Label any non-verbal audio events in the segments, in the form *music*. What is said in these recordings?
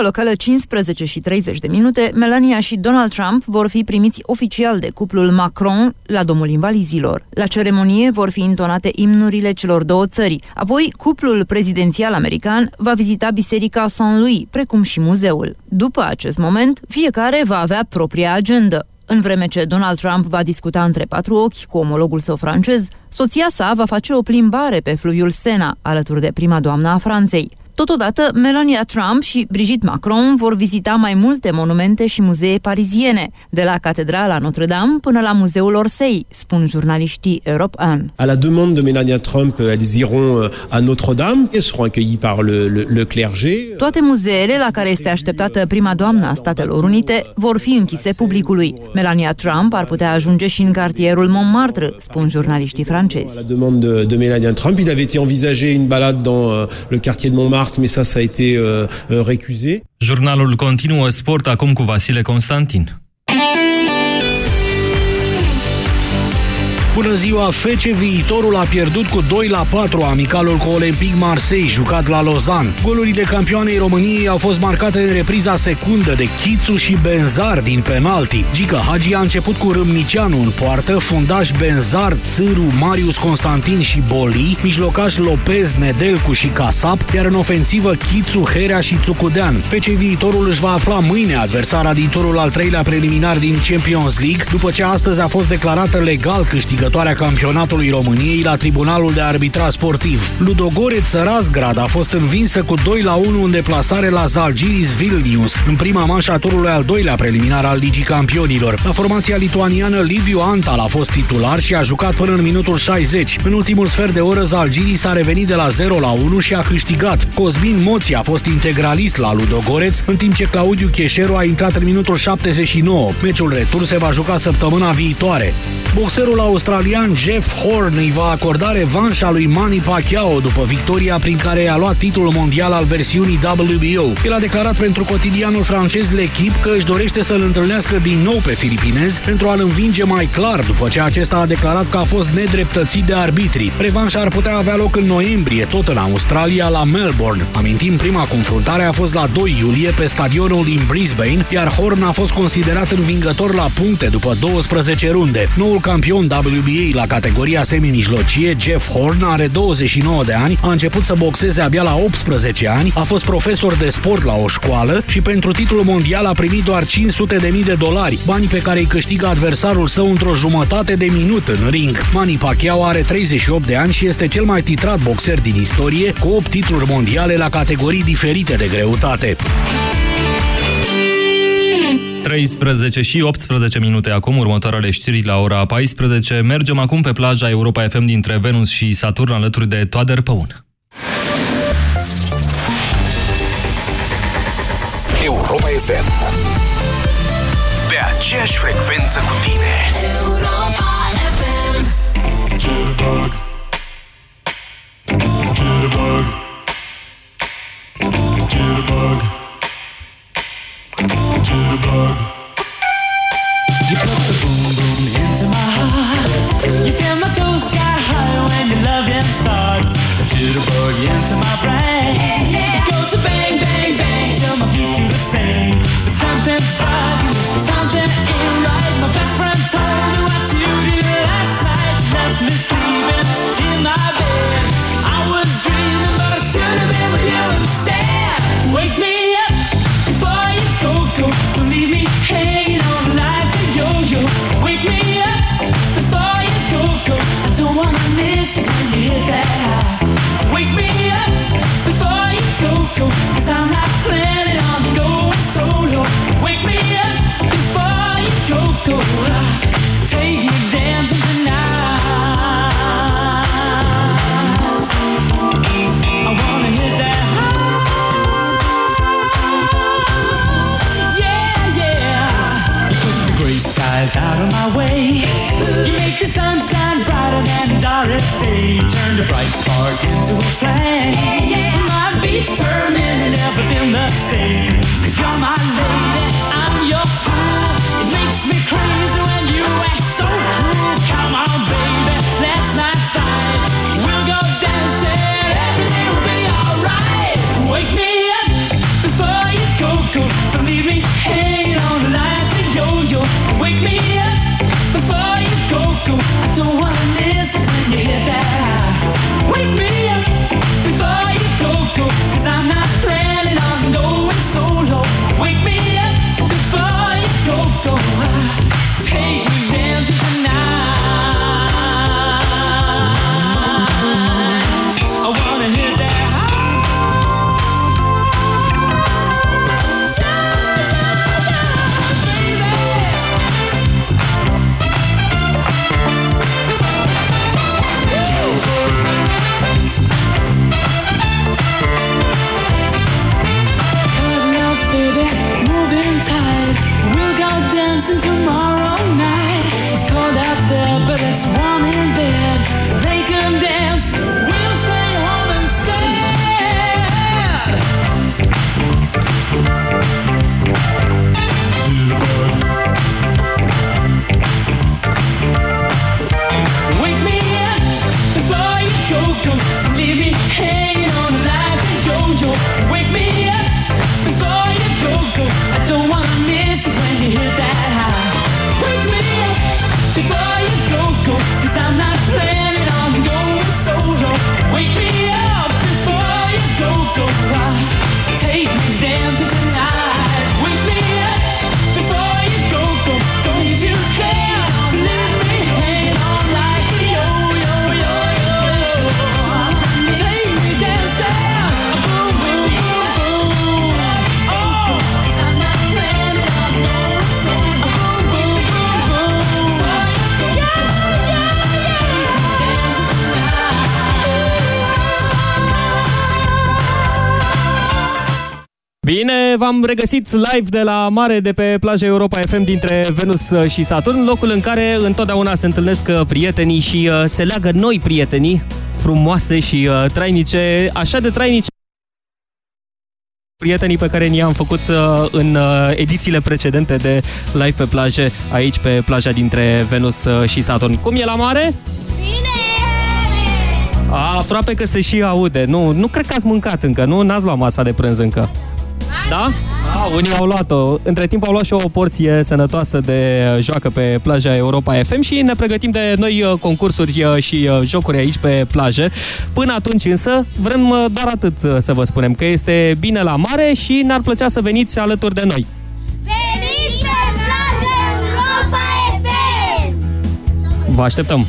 ora locală 15 și 30 de minute, Melania și Donald Trump vor fi primiți oficial de cuplul Macron la Domul Invalizilor. La ceremonie vor fi intonate imnurile celor două țări. Apoi, cuplul prezidențial american va vizita biserica Saint-Louis, precum și muzeul. După acest moment, fiecare va avea propria agendă. În vreme ce Donald Trump va discuta între patru ochi cu omologul său francez, soția sa va face o plimbare pe fluviul Sena, alături de prima doamnă a Franței. Totodată, Melania Trump și Brigitte Macron vor vizita mai multe monumente și muzee pariziene, de la Catedrala Notre-Dame până la Muzeul Orsay, spun jurnaliștii Europe 1. À la demande de Melania Trump, elles iront euh, à Notre-Dame et seront accueillies par le, le, le clergé. Toate muzeele la care este așteptată prima doamnă a Statelor Unite vor fi închise publicului. Melania Trump ar putea ajunge și în cartierul Montmartre, spun jurnaliștii francezi. À la demande de, de Melania Trump, il avait été envisagé une balade dans euh, le quartier de Montmartre mais ça, ça a été euh, euh, récusé. Jurnalul continuă sport acum cu Vasile Constantin. Bună ziua! Fece Viitorul a pierdut cu 2 la 4 amicalul cu Olympic Marseille, jucat la Lausanne. Golurile campioanei României au fost marcate în repriza secundă de Chițu și Benzar din penalti. Gica Hagi a început cu Râmnicianu în poartă, fundaș Benzar, Țâru, Marius Constantin și Boli, mijlocaș Lopez, Nedelcu și Casap, iar în ofensivă Chițu, Herea și Țucudean. Fece Viitorul își va afla mâine adversara din turul al treilea preliminar din Champions League, după ce astăzi a fost declarată legal câștigător câștigătoarea campionatului României la Tribunalul de Arbitrat Sportiv. Ludogoreț Razgrad a fost învinsă cu 2 la 1 în deplasare la Zalgiris Vilnius, în prima manșă a turului al doilea preliminar al Ligii Campionilor. La formația lituaniană, Liviu Antal a fost titular și a jucat până în minutul 60. În ultimul sfert de oră, Zalgiris a revenit de la 0 la 1 și a câștigat. Cosmin Moții a fost integralist la Ludogoreț, în timp ce Claudiu Cheșeru a intrat în minutul 79. Meciul retur se va juca săptămâna viitoare. Boxerul australian Jeff Horn îi va acorda revanșa lui Manny Pacquiao după victoria prin care i-a luat titlul mondial al versiunii WBO. El a declarat pentru cotidianul francez L'Equipe că își dorește să-l întâlnească din nou pe filipinez pentru a-l învinge mai clar după ce acesta a declarat că a fost nedreptățit de arbitri. Revanșa ar putea avea loc în noiembrie, tot în Australia, la Melbourne. Amintim, prima confruntare a fost la 2 iulie pe stadionul din Brisbane, iar Horn a fost considerat învingător la puncte după 12 runde. Noul campion WBA la categoria semi-mijlocie, Jeff Horn, are 29 de ani, a început să boxeze abia la 18 ani, a fost profesor de sport la o școală și pentru titlul mondial a primit doar 500 de mii de dolari, banii pe care îi câștigă adversarul său într-o jumătate de minut în ring. Manny Pacquiao are 38 de ani și este cel mai titrat boxer din istorie, cu 8 titluri mondiale la categorii diferite de greutate. 13 și 18 minute acum, următoarele știri la ora 14. Mergem acum pe plaja Europa FM dintre Venus și Saturn alături de Toader Păun. Europa FM Pe aceeași frecvență cu tine Europa you dancing tomorrow night. It's cold out there, but it's warm in v-am regăsit live de la mare de pe plaja Europa FM dintre Venus și Saturn, locul în care întotdeauna se întâlnesc uh, prietenii și uh, se leagă noi prietenii frumoase și uh, trainice, așa de trainice prietenii pe care ni-am făcut uh, în uh, edițiile precedente de live pe plaje, aici pe plaja dintre Venus uh, și Saturn. Cum e la mare? A, aproape că se și aude. Nu, nu cred că ați mâncat încă, nu? N-ați luat masa de prânz încă. Da? A, unii au luat-o. Între timp au luat și o porție sănătoasă de joacă pe plaja Europa FM și ne pregătim de noi uh, concursuri uh, și uh, jocuri aici pe plajă. Până atunci însă vrem uh, doar atât uh, să vă spunem, că este bine la mare și ne-ar plăcea să veniți alături de noi. Veniți pe plajă Europa FM! Vă așteptăm!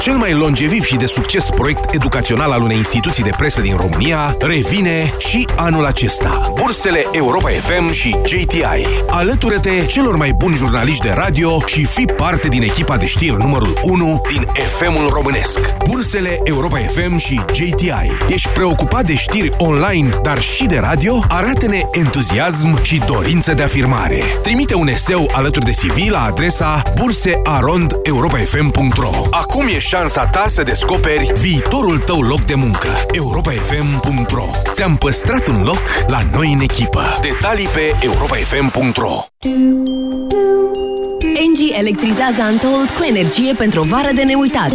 Cel mai longeviv și de succes proiect educațional al unei instituții de presă din România revine și anul acesta. Bursele Europa FM și JTI. Alătură-te celor mai buni jurnaliști de radio și fi parte din echipa de știri numărul 1 din FM-ul românesc. Bursele Europa FM și JTI. Ești preocupat de știri online, dar și de radio? Arată-ne entuziasm și dorință de afirmare. Trimite un eseu alături de CV la adresa bursearondeuropafm.ro Acum e șansa ta să descoperi viitorul tău loc de muncă. europafm.ro Ți-am păstrat un loc la noi în echipă. Detalii pe europafm.ro Engie electrizează Untold cu energie pentru o vară de neuitat.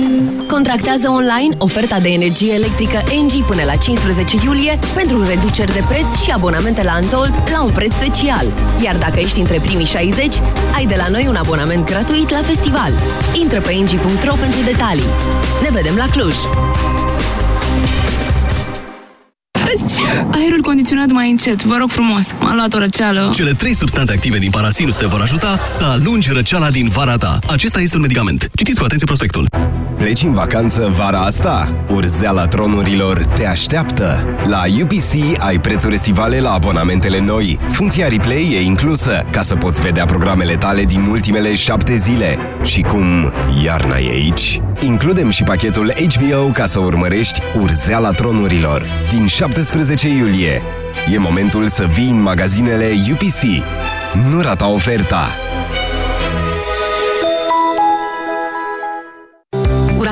Contractează online oferta de energie electrică Engie până la 15 iulie pentru reduceri de preț și abonamente la Untold la un preț special. Iar dacă ești între primii 60, ai de la noi un abonament gratuit la festival. Intră pe engie.ro pentru detalii. Ne vedem la Cluj! Aerul condiționat mai încet, vă rog frumos. M-a luat o răceală. Cele trei substanțe active din parasinus te vor ajuta să alungi răceala din vara ta. Acesta este un medicament. Citiți cu atenție prospectul. Pleci în vacanță vara asta? Urzeala tronurilor te așteaptă! La UPC ai prețuri estivale la abonamentele noi. Funcția replay e inclusă, ca să poți vedea programele tale din ultimele șapte zile. Și cum iarna e aici, includem și pachetul HBO ca să urmărești Urzeala tronurilor. Din 17 iulie. E momentul să vii în magazinele UPC. Nu rata oferta!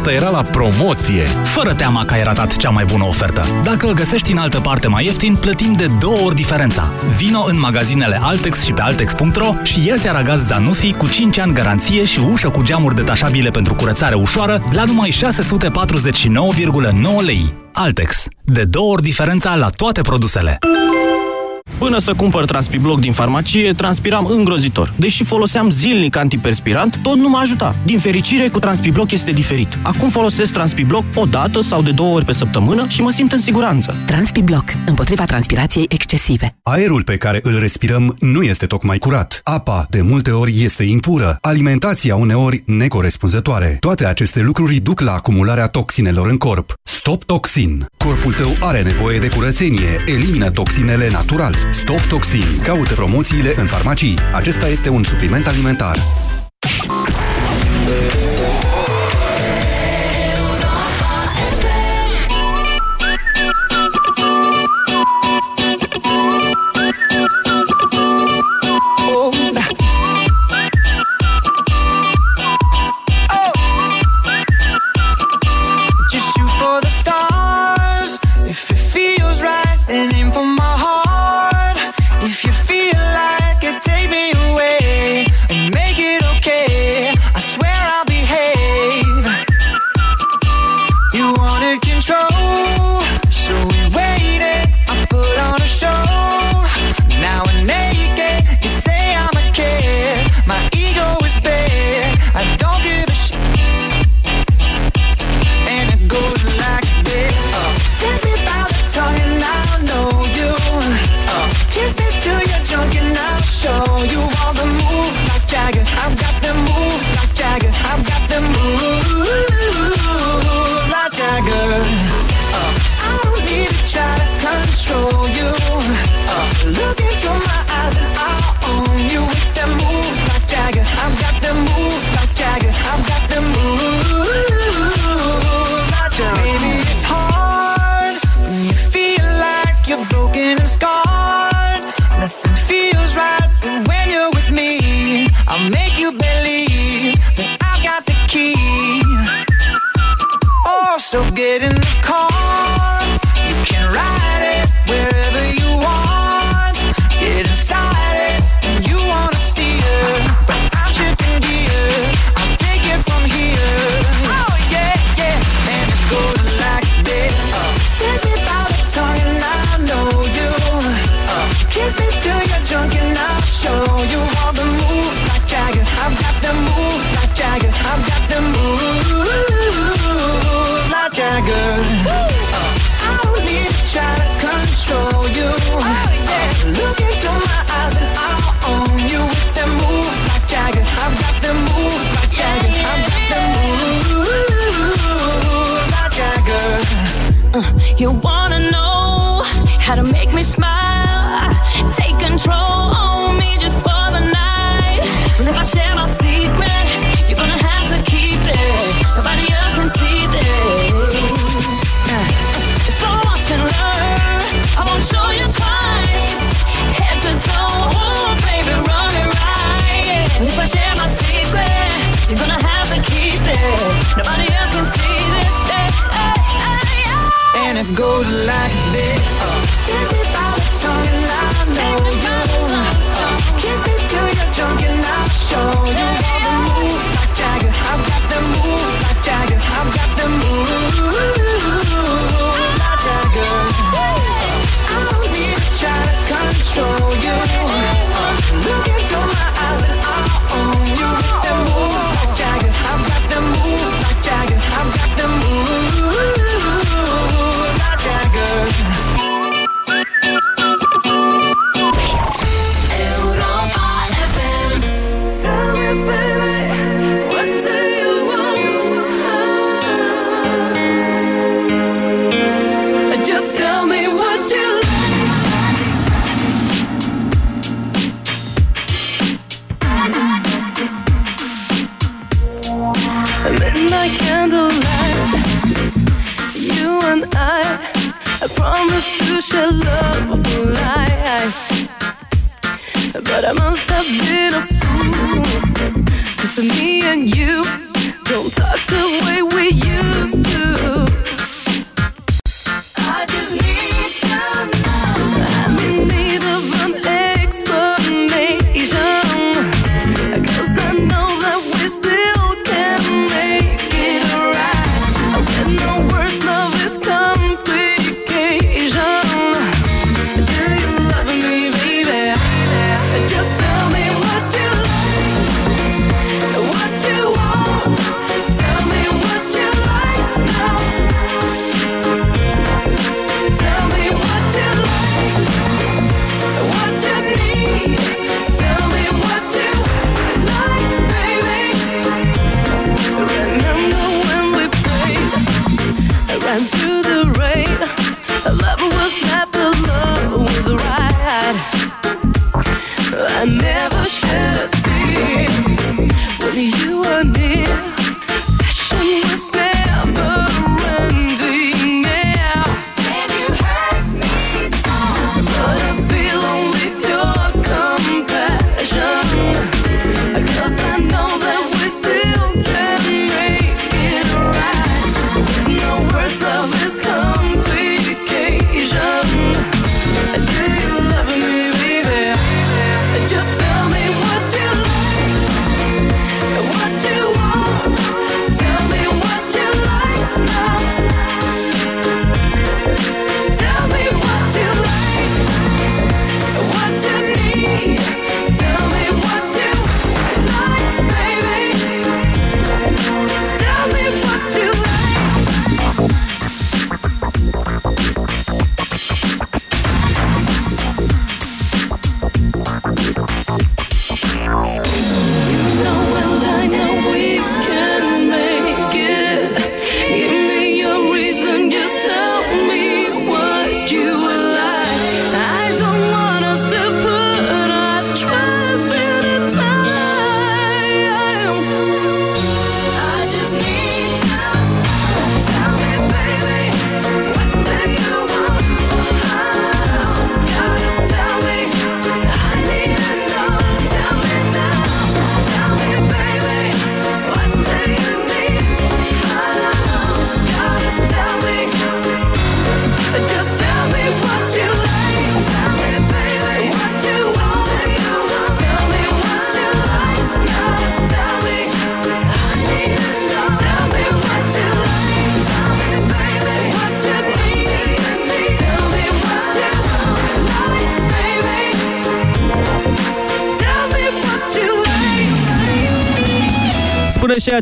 Asta era la promoție! Fără teama că ai ratat cea mai bună ofertă. Dacă o găsești în altă parte mai ieftin, plătim de două ori diferența. Vino în magazinele Altex și pe Altex.ro și ia aragaz Zanussi cu 5 ani garanție și ușă cu geamuri detașabile pentru curățare ușoară la numai 649,9 lei. Altex. De două ori diferența la toate produsele. Până să cumpăr Transpibloc din farmacie, transpiram îngrozitor. Deși foloseam zilnic antiperspirant, tot nu mă ajuta. Din fericire, cu Transpibloc este diferit. Acum folosesc Transpibloc o dată sau de două ori pe săptămână și mă simt în siguranță. Transpibloc. Împotriva transpirației excesive. Aerul pe care îl respirăm nu este tocmai curat. Apa, de multe ori, este impură. Alimentația, uneori, necorespunzătoare. Toate aceste lucruri duc la acumularea toxinelor în corp. Stop Toxin. Corpul tău are nevoie de curățenie. Elimină toxinele natural. Stop Toxin. Caută promoțiile în farmacii. Acesta este un supliment alimentar.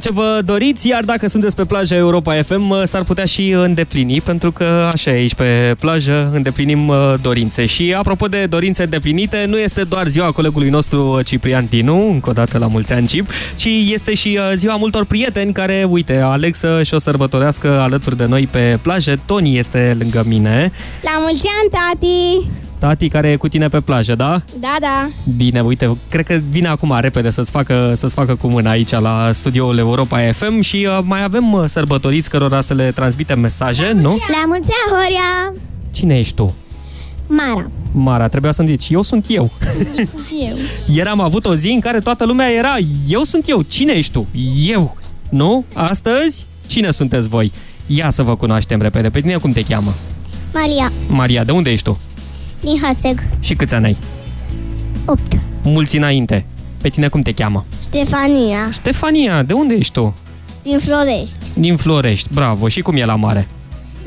Ce vă doriți, iar dacă sunteți pe plaja Europa FM, s-ar putea și îndeplini, pentru că așa e aici pe plajă, îndeplinim uh, dorințe. Și apropo de dorințe îndeplinite, nu este doar ziua colegului nostru Ciprian Tinu, încă o dată la mulți ani Cip, ci este și uh, ziua multor prieteni care, uite, aleg să și o sărbătorească alături de noi pe plajă. Toni este lângă mine, La mulți ani, tati! Tati care e cu tine pe plajă, da? Da, da. Bine, uite, cred că vine acum repede să-ți facă, să-ți facă cu mâna aici la studioul Europa FM și uh, mai avem uh, sărbătoriți cărora să le transmitem mesaje, nu? La mulți ani, Horia! Cine ești tu? Mara. Mara, trebuia să-mi zici, eu sunt eu. Eu sunt eu. *laughs* Ieri am avut o zi în care toată lumea era, eu sunt eu, cine ești tu? Eu. Nu? Astăzi? Cine sunteți voi? Ia să vă cunoaștem repede. Pe tine cum te cheamă? Maria, Maria, de unde ești tu? Din Hațeg. Și câți ani ai? 8. Mulți înainte. Pe tine cum te cheamă? Ștefania, Stefania, de unde ești tu? din Florești. Din Florești, bravo. Și cum e la mare?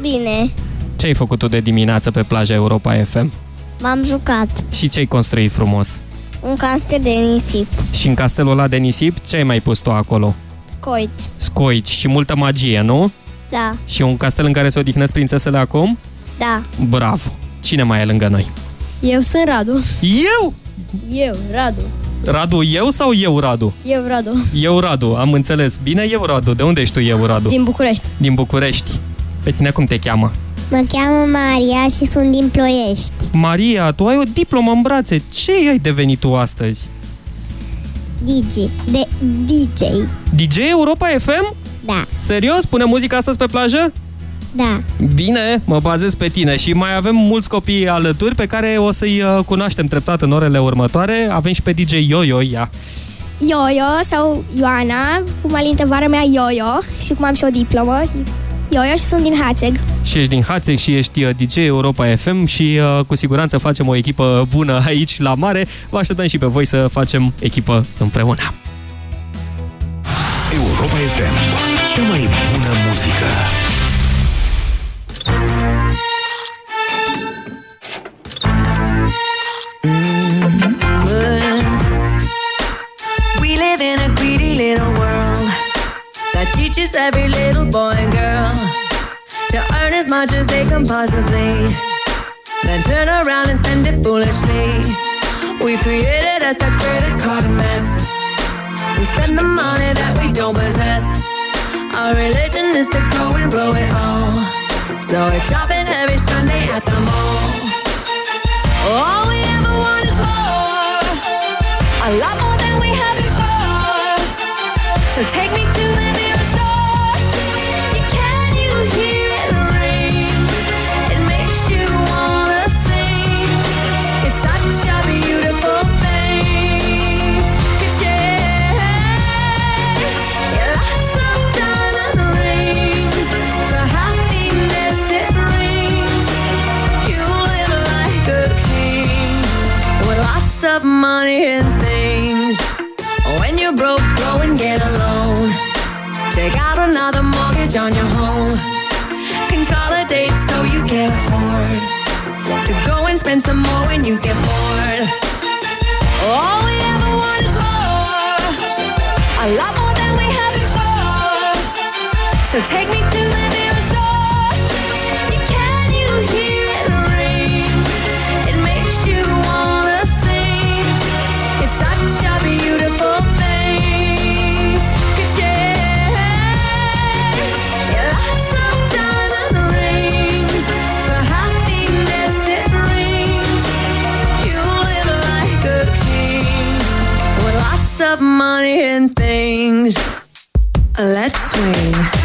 Bine, Ce ai făcut tu de dimineață pe plaja Europa FM? m-am jucat. Și ce ai construit frumos? Un castel de nisip. Și în castelul ăla de nisip, ce ai mai pus tu acolo? Scoici. Scoici și multă magie, nu? Da, Și un castel în care se odihnesc prințesele acum? da. Bravo! Cine mai e lângă noi? Eu sunt Radu. Eu? Eu, Radu. Radu, eu sau eu, Radu? Eu, Radu. Eu, Radu, am înțeles. Bine, eu, Radu. De unde ești tu, eu, Radu? Din București. Din București. Pe tine cum te cheamă? Mă cheamă Maria și sunt din Ploiești. Maria, tu ai o diplomă în brațe. Ce ai devenit tu astăzi? DJ. De DJ. DJ Europa FM? Da. Serios? Pune muzica astăzi pe plajă? Da. Bine, mă bazez pe tine și mai avem mulți copii alături pe care o să-i uh, cunoaștem treptat în orele următoare. Avem și pe DJ Yo-Yo, ia. Ioio sau Ioana, cum alinte vara mea Ioio și cum am și o diplomă. Ioio și sunt din Hațeg. Și ești din Hațeg și ești uh, DJ Europa FM și uh, cu siguranță facem o echipă bună *laughs* aici la mare. Vă așteptăm și pe voi să facem echipă împreună. Europa FM. Cea mai bună muzică. Little world that teaches every little boy and girl to earn as much as they can possibly, then turn around and spend it foolishly. We created us a credit card mess. We spend the money that we don't possess. Our religion is to go and blow it all. So it's shopping every Sunday at the mall. All we ever want is more. A lot more than. So take me to some more when you get bored. All we ever want is more, a lot more than we had before. So take me to of money and things. Let's swing.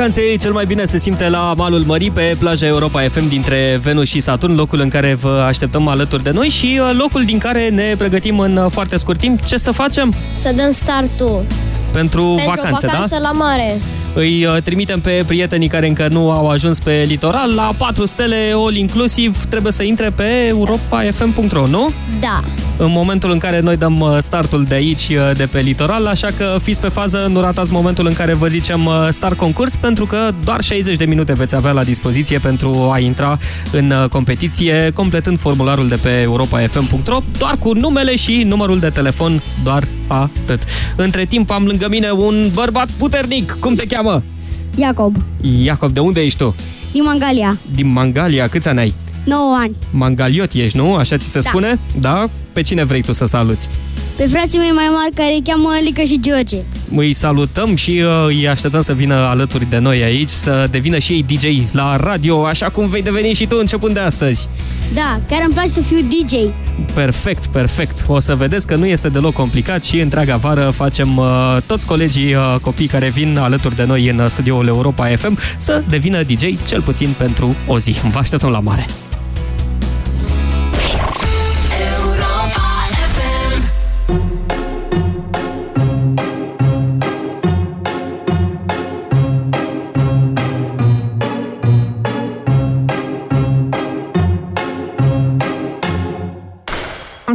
vacanței cel mai bine se simte la malul mării pe plaja Europa FM dintre Venus și Saturn, locul în care vă așteptăm alături de noi și uh, locul din care ne pregătim în uh, foarte scurt timp. Ce să facem? Să dăm startul. Pentru, Pentru vacanțe, da? vacanță, da? la mare. Îi uh, trimitem pe prietenii care încă nu au ajuns pe litoral la 4 stele all inclusiv. Trebuie să intre pe europafm.ro, nu? Da în momentul în care noi dăm uh, startul de aici, uh, de pe litoral, așa că fiți pe fază, nu ratați momentul în care vă zicem uh, start concurs, pentru că doar 60 de minute veți avea la dispoziție pentru a intra în competiție, completând formularul de pe europa.fm.ro, doar cu numele și numărul de telefon, doar atât. Între timp am lângă mine un bărbat puternic, cum te cheamă? Iacob. Iacob, de unde ești tu? Din Mangalia. Din Mangalia, câți ani ai? 9 ani. Mangaliot ești, nu? Așa ți se da. spune? Da. Pe cine vrei tu să saluți? Pe frații mei mai mari care îi cheamă Alica și George. Îi salutăm și uh, îi așteptăm să vină alături de noi aici, să devină și ei DJ la radio, așa cum vei deveni și tu începând de astăzi. Da, chiar îmi place să fiu DJ. Perfect, perfect. O să vedeți că nu este deloc complicat și întreaga vară facem uh, toți colegii uh, copii care vin alături de noi în studioul Europa FM să devină DJ cel puțin pentru o zi. Vă așteptăm la mare!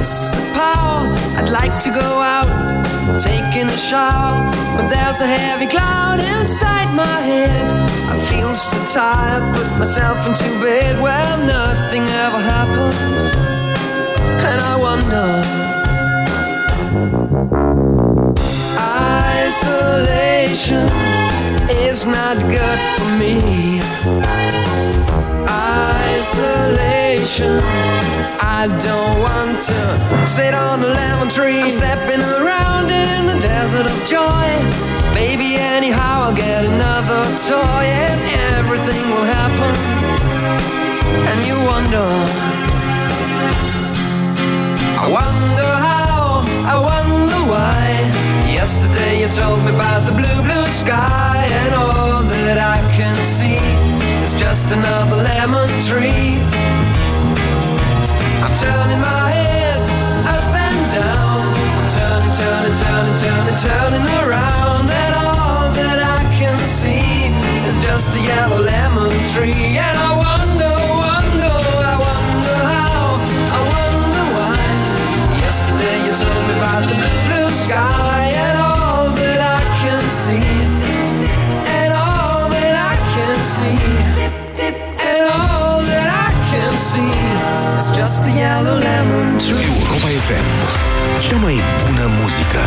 miss the power. I'd like to go out, taking a shower, but there's a heavy cloud inside my head. I feel so tired, put myself into bed. Well, nothing ever happens, and I wonder. Isolation is not good for me. Isolation. I don't want to sit on a lemon tree. I'm stepping around in the desert of joy. Baby, anyhow, I'll get another toy and everything will happen. And you wonder. I wonder how, I wonder why. Yesterday you told me about the blue, blue sky, and all that I can see is just another lemon tree. I'm turning my head up and down. I'm turning, turning, turning, turning, turning around, and all that I can see is just a yellow lemon tree. And I just a yellow lemon tree. Europa FM. Cea mai bună muzică.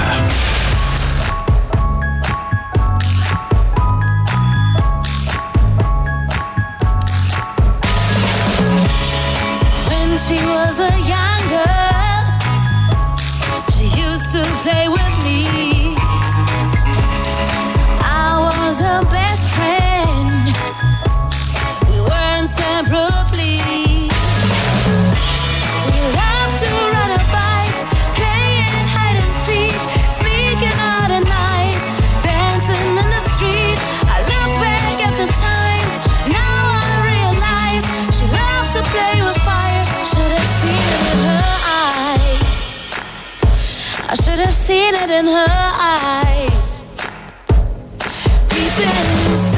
When she was a young girl, she used to play with me. I was her best friend. We were inseparably. I should have seen it in her eyes. Deep inside,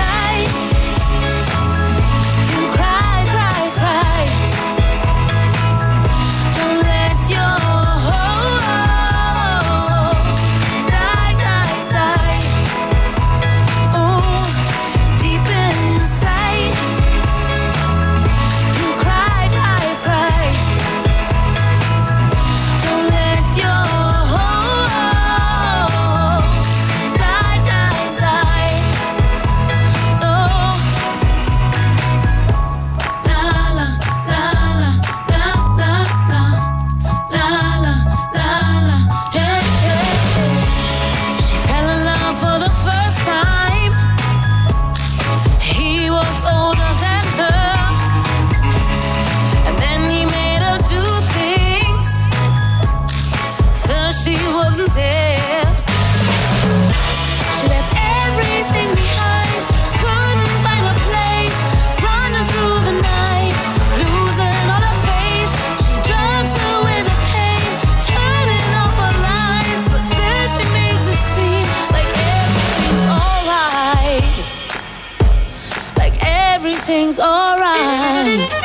high.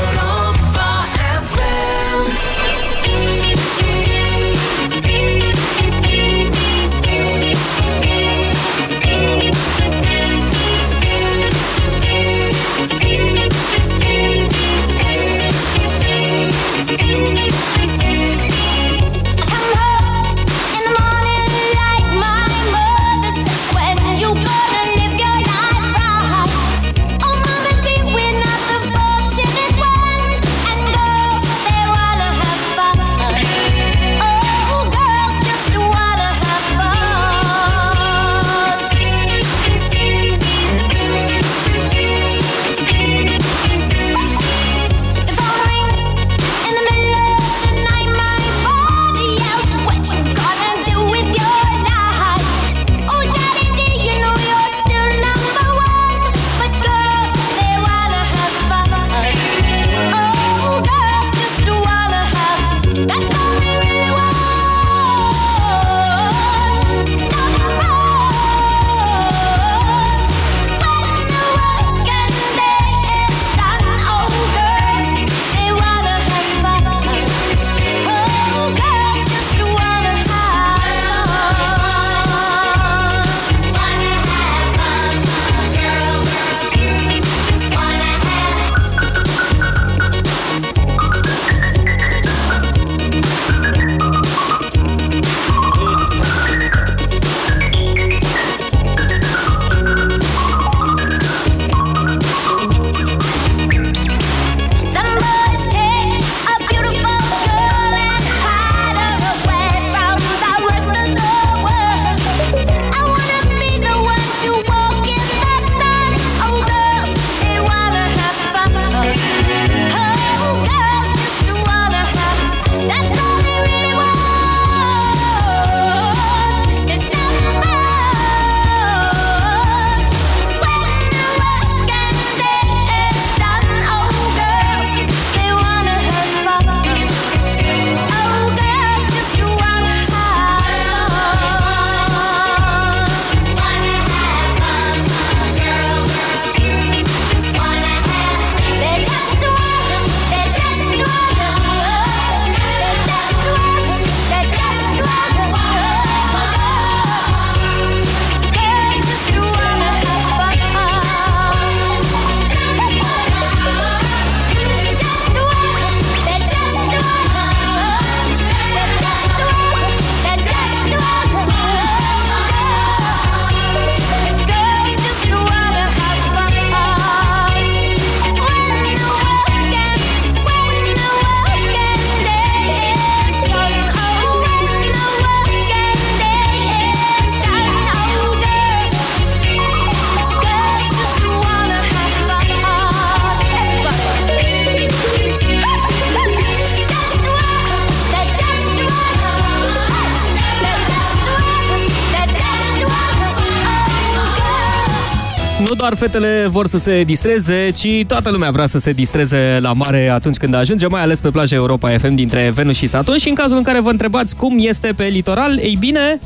Doar fetele vor să se distreze, ci toată lumea vrea să se distreze la mare atunci când ajunge, mai ales pe plaja Europa FM dintre Venus și Saturn și în cazul în care vă întrebați cum este pe litoral, ei bine,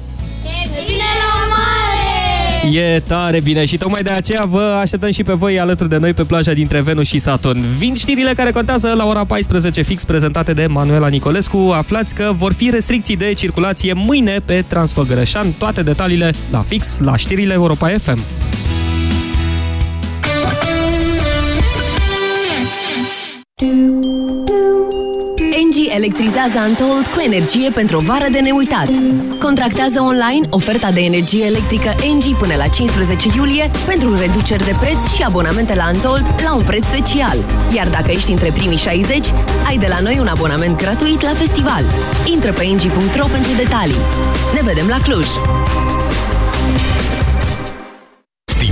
E bine la mare! E tare bine și tocmai de aceea vă așteptăm și pe voi alături de noi pe plaja dintre Venus și Saturn. Vin știrile care contează la ora 14 fix prezentate de Manuela Nicolescu. Aflați că vor fi restricții de circulație mâine pe Transfăgărășan. Toate detaliile la fix la știrile Europa FM. Engie electrizează Antold cu energie pentru o vară de neuitat. Contractează online oferta de energie electrică Engie până la 15 iulie pentru reduceri de preț și abonamente la Antold la un preț special. Iar dacă ești între primii 60, ai de la noi un abonament gratuit la festival. Intră pe engie.ro pentru detalii. Ne vedem la Cluj!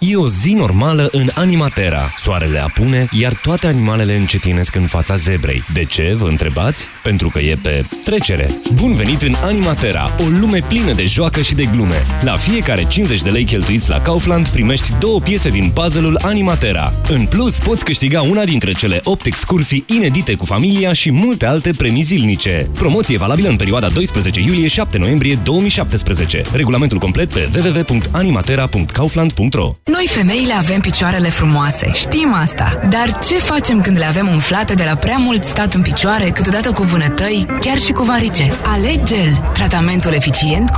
E o zi normală în Animatera. Soarele apune, iar toate animalele încetinesc în fața zebrei. De ce, vă întrebați? Pentru că e pe trecere. Bun venit în Animatera, o lume plină de joacă și de glume. La fiecare 50 de lei cheltuiți la Kaufland primești două piese din puzzle-ul Animatera. În plus, poți câștiga una dintre cele 8 excursii inedite cu familia și multe alte premii zilnice. Promoție valabilă în perioada 12 iulie-7 noiembrie 2017. Regulamentul complet pe www.animatera.kaufland.ro Noi femeile avem picioarele frumoase, știm asta. Dar ce facem când le avem umflate de la prea mult stat în picioare, câteodată cu vânătăi, chiar și cu varice? Aleg Gel, tratamentul eficient cu